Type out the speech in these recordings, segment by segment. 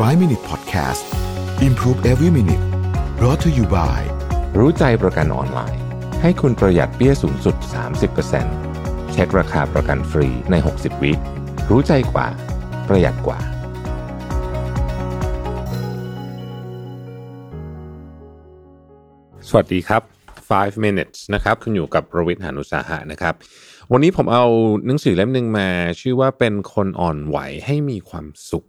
5 Minute Podcast Improve Every Minute brought to you by รู้ใจประกันออนไลน์ ให้คุณประหยัดเปี้ยสูงสุด 30%เช็คราคาประกันฟรีใน 60 วิรู้ใจกว่า ประหยัดกว่า สวัสดีครับ 5 minutes นะครับ คุณอยู่กับประวิทย์หานุสาหะนะครับ วันนี้ผมเอาหนังสือเล่มหนึ่งมา ชื่อว่าเป็นคนอ่อนไหวให้มีความสุข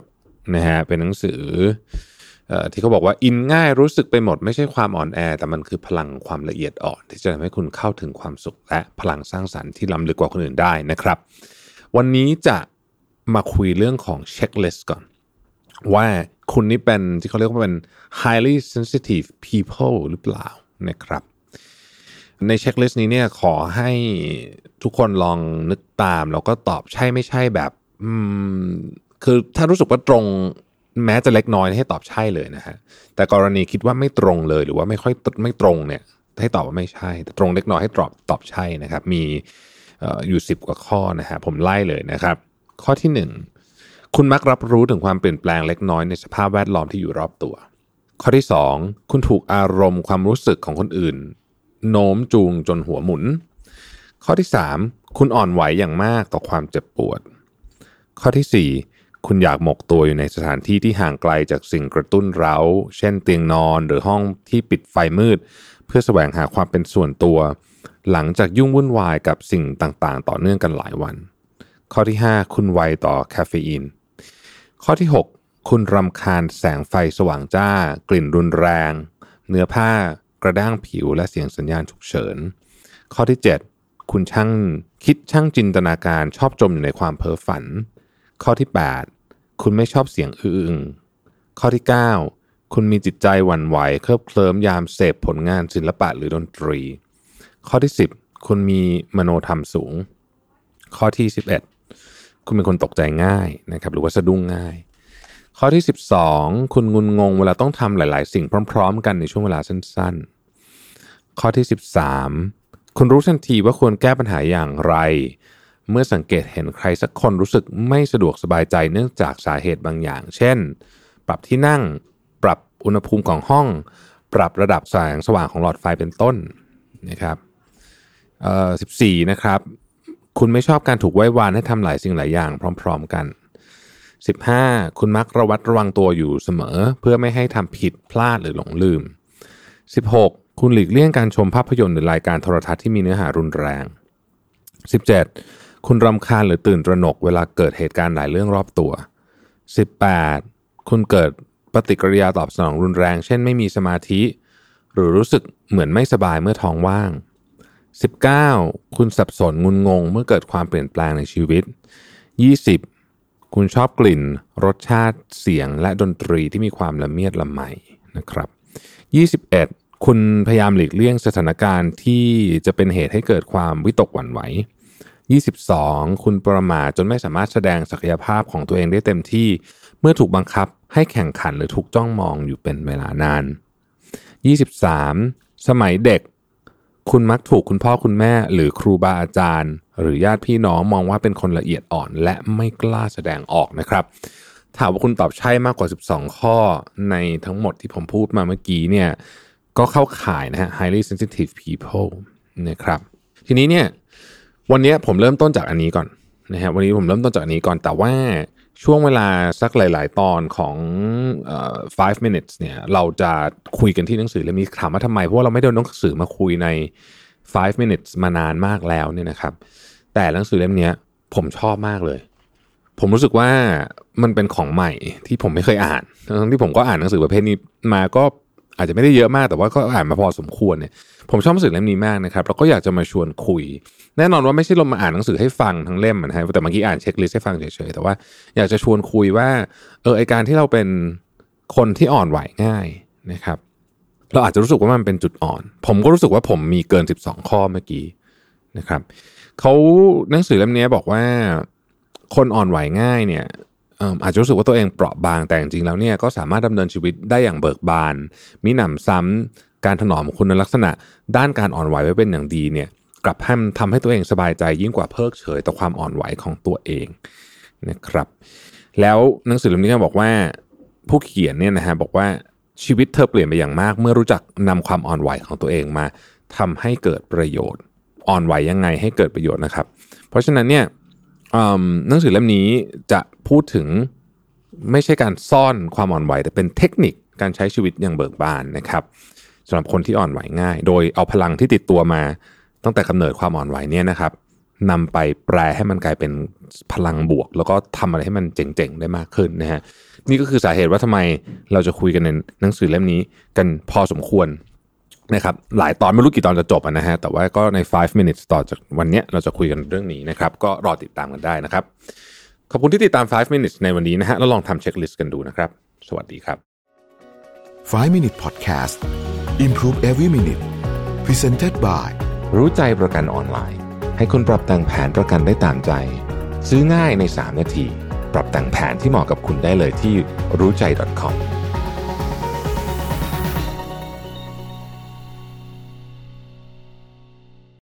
นะฮะเป็นหนังสืออที่เขาบอกว่าอินง่ายรู้สึกไปหมดไม่ใช่ความอ่อนแอ แต่มันคือพลังความละเอียดอ่อน ที่จะทำให้คุณเข้าถึงความสุข และพลังสร้างสรรค์ที่ล้ำลึกกว่าคนอื่นได้นะครับ วันนี้จะมาคุยเรื่องของเช็คลิสต์ก่อน ว่าคุณนี่เป็นที่เขาเรียกว่าเป็น highly sensitive people หรือเปล่านะครับ ในเช็คลิสต์นี้เนี่ยขอให้ทุกคนลองนึกตาม แล้วก็ตอบใช่ไม่ใช่แบบ คือถ้ารู้สึกว่าตรงแม้จะเล็กน้อยให้ตอบใช่เลยนะฮะแต่กรณีคิดว่าไม่ตรงเลยหรือว่าไม่ค่อยไม่ตรงเนี่ย ให้ตอบว่าไม่ใช่ แต่ตรงเล็กน้อยให้ตอบตอบใช่นะครับ มีอยู่10กว่าข้อนะฮะผมไล่เลยนะครับ ข้อที่1คุณมักรับรู้ถึงความเปลี่ยนแปลงเล็กน้อยในสภาพแวดล้อมที่อยู่รอบตัว ข้อที่ 2 คุณถูกอารมณ์ความรู้สึกของคนอื่น โน้มจูงจนหัวหมุน ข้อที่ 3 คุณอ่อนไหวอย่างมากต่อความเจ็บปวด ข้อทีสี่4 คุณอยากหมกตัวอยู่ในสถานที่ที่ห่างไกลจากสิ่งกระตุ้นเร้า เช่นเตียงนอนหรือห้องที่ปิดไฟมืด เพื่อแสวงหาความเป็นส่วนตัว หลังจากยุ่งวุ่นวายกับสิ่งต่างๆ ต่อเนื่องกันหลายวัน ข้อที่ 5 คุณไวต่อคาเฟอีน ข้อที่ 6 คุณรำคาญแสงไฟสว่างจ้า กลิ่นรุนแรง เนื้อผ้ากระด้างผิวและเสียงสัญญาณฉุกเฉิน ข้อที่ 7 คุณช่างคิดช่างจินตนาการชอบจมอยู่ในความเพ้อฝัน ข้อที่ 8 คุณไม่ชอบเสียงอื้ออึงข้อที่ 9 คุณมีจิตใจหวั่นไหวเคลิบเคลิ้มยามเสพผลงานศิลปะหรือดนตรี ข้อที่ 10 คุณมีมโนธรรมสูง ข้อที่ 11 คุณเป็นคนตกใจง่ายนะครับหรือว่าสะดุ้งง่าย ข้อที่ 12 คุณงุนงงเวลาต้องทำหลาย ๆ สิ่งพร้อม ๆ กันในช่วงเวลาสั้น ๆ ข้อที่ 13 คุณรู้ทันทีว่าควรแก้ปัญหาอย่างไร เมื่อสังเกตเห็นใครสักคนรู้สึกไม่สะดวกสบายใจเนื่องจากสาเหตุบางอย่าง เช่น ปรับที่นั่ง ปรับอุณหภูมิของห้อง ปรับระดับแสงสว่างของหลอดไฟเป็นต้นนะครับเอ่อ14 นะครับ คุณไม่ชอบการถูกไว้วานให้ทำหลายสิ่งหลายอย่างพร้อม ๆกัน 15. คุณมักระวัดระวังตัวอยู่เสมอ เพื่อไม่ให้ทำผิดพลาดหรือหลงลืม 16. คุณหลีกเลี่ยงการชมภาพยนตร์หรือรายการโทรทัศน์ที่มีเนื้อหารุนแรง 17. คุณรำคาญหรือตื่นตระหนกเวลาเกิดเหตุการณ์หลายเรื่องรอบตัว 18. คุณเกิดปฏิกิริยาตอบสนองรุนแรง เช่นไม่มีสมาธิ หรือรู้สึกเหมือนไม่สบายเมื่อท้องว่าง 19. คุณสับสนงุนงงเมื่อเกิดความเปลี่ยนแปลงในชีวิต 20. คุณชอบกลิ่น รสชาติเสียงและดนตรีที่มีความละเมียดละไมนะครับ 21. คุณพยายามหลีกเลี่ยงสถานการณ์ที่จะเป็นเหตุให้เกิดความวิตกหวั่นไหว 22. คุณประมาทจนไม่สามารถแสดงศักยภาพของตัวเองได้เต็มที่ เมื่อถูกบังคับให้แข่งขันหรือถูกจ้องมองอยู่เป็นเวลานาน 23. สมัยเด็ก คุณมักถูกคุณพ่อคุณแม่ หรือครูบาอาจารย์ หรือญาติพี่น้องมองว่าเป็นคนละเอียดอ่อนและไม่กล้าแสดงออกนะครับ ถามว่าคุณตอบใช่มากกว่า 12 ข้อในทั้งหมดที่ผมพูดมาเมื่อกี้เนี่ยก็เข้าข่ายนะฮะ highly sensitive people นะครับ ทีนี้เนี่ย วันนี้ผมเริ่มต้นจากอันนี้ก่อนนะฮะวันนี้ผมเริ่มต้นจากอันนี้ก่อนแต่ว่าช่วงเวลาสักหลาย ๆ ตอนของเอ่อ5 minutes เนี่ยเราจะคุยกันที่หนังสือเล่มนี้ถามว่าทำไม เพราะว่าเราไม่ได้หนังสือมาคุยใน5 minutes มานานมากแล้วเนี่ยนะครับ แต่หนังสือเล่มนี้ผมชอบมากเลย ผมรู้สึกว่ามันเป็นของใหม่ที่ผมไม่เคยอ่านทั้งที่ผมก็อ่านหนังสือประเภทนี้มาก็ อาจจะไม่ได้เยอะมากแต่ว่าก็อ่านมาพอสมควรเนี่ยผมชอบหนังสือเล่มนี้มากนะครับแล้วก็อยากจะมาชวนคุย แน่นอนว่าไม่ใช่ลงมาอ่านหนังสือให้ฟังทั้งเล่มนะฮะแต่เมื่อกี้อ่านเช็คลิสต์ให้ฟังเฉยๆแต่ว่าอยากจะชวนคุยว่าเออไอการที่เราเป็นคนที่อ่อนไหวง่ายนะครับ เราอาจจะรู้สึกว่ามันเป็นจุดอ่อน ผมก็รู้สึกว่าผมมีเกิน 12 ข้อเมื่อกี้นะครับเขาหนังสือเล่มนี้บอกว่า คนอ่อนไหวง่ายเนี่ย อาจจะรู้สึกว่าตัวเองเปราะบางแต่จริงๆแล้วเนี่ยก็สามารถดำเนินชีวิตได้อย่างเบิกบานมิหนำซ้ำการถนอมคุณลักษณะ ด้านการอ่อนไหวไว้เป็นอย่างดีเนี่ยกลับให้ทำให้ตัวเองสบายใจยิ่งกว่าเพิกเฉยต่อความอ่อนไหวของตัวเองนะครับ แล้วหนังสือเล่มนี้ก็บอกว่าผู้เขียนเนี่ยนะฮะบอกว่าชีวิตเธอเปลี่ยนไปอย่างมาก เมื่อรู้จักนำความอ่อนไหวของตัวเองมาทำให้เกิดประโยชน์ อ่อนไหวยังไงให้เกิดประโยชน์นะครับ เพราะฉะนั้นเนี่ยหนังสือเล่มนี้จะ พูดถึงไม่ใช่การซ่อนความอ่อนไหว แต่เป็นเทคนิคการใช้ชีวิตอย่างเบิกบานนะครับสำหรับคนที่อ่อนไหวง่าย โดยเอาพลังที่ติดตัวมา ตั้งแต่กำเนิดความอ่อนไหวเนี่ยนะครับนำไปแปลให้มันกลายเป็นพลังบวก แล้วก็ทำอะไรให้มันเจ๋งๆได้มากขึ้นนะฮะนี่ก็คือสาเหตุว่าทำไมเราจะคุยกันในหนังสือเล่มนี้กันพอสมควรนะครับหลายตอนไม่รู้กี่ตอนจะจบนะฮะแต่ว่าก็ใน 5 minutes ต่อจากวันนี้เราจะคุยกันเรื่องนี้นะครับ ก็รอติดตามกันได้นะครับ ขอบคุณที่ติดตาม 5 minutes ในวันนี้นะฮะแล้วลองทำเช็คลิสต์กันดูนะครับ สวัสดีครับ 5 minute podcast improve every minute presented by รู้ใจประกันออนไลน์ ให้คุณปรับแต่งแผนประกันได้ตามใจ ซื้อง่ายใน 3 นาที ปรับแต่งแผนที่เหมาะกับคุณได้เลยที่รู้ใจ .com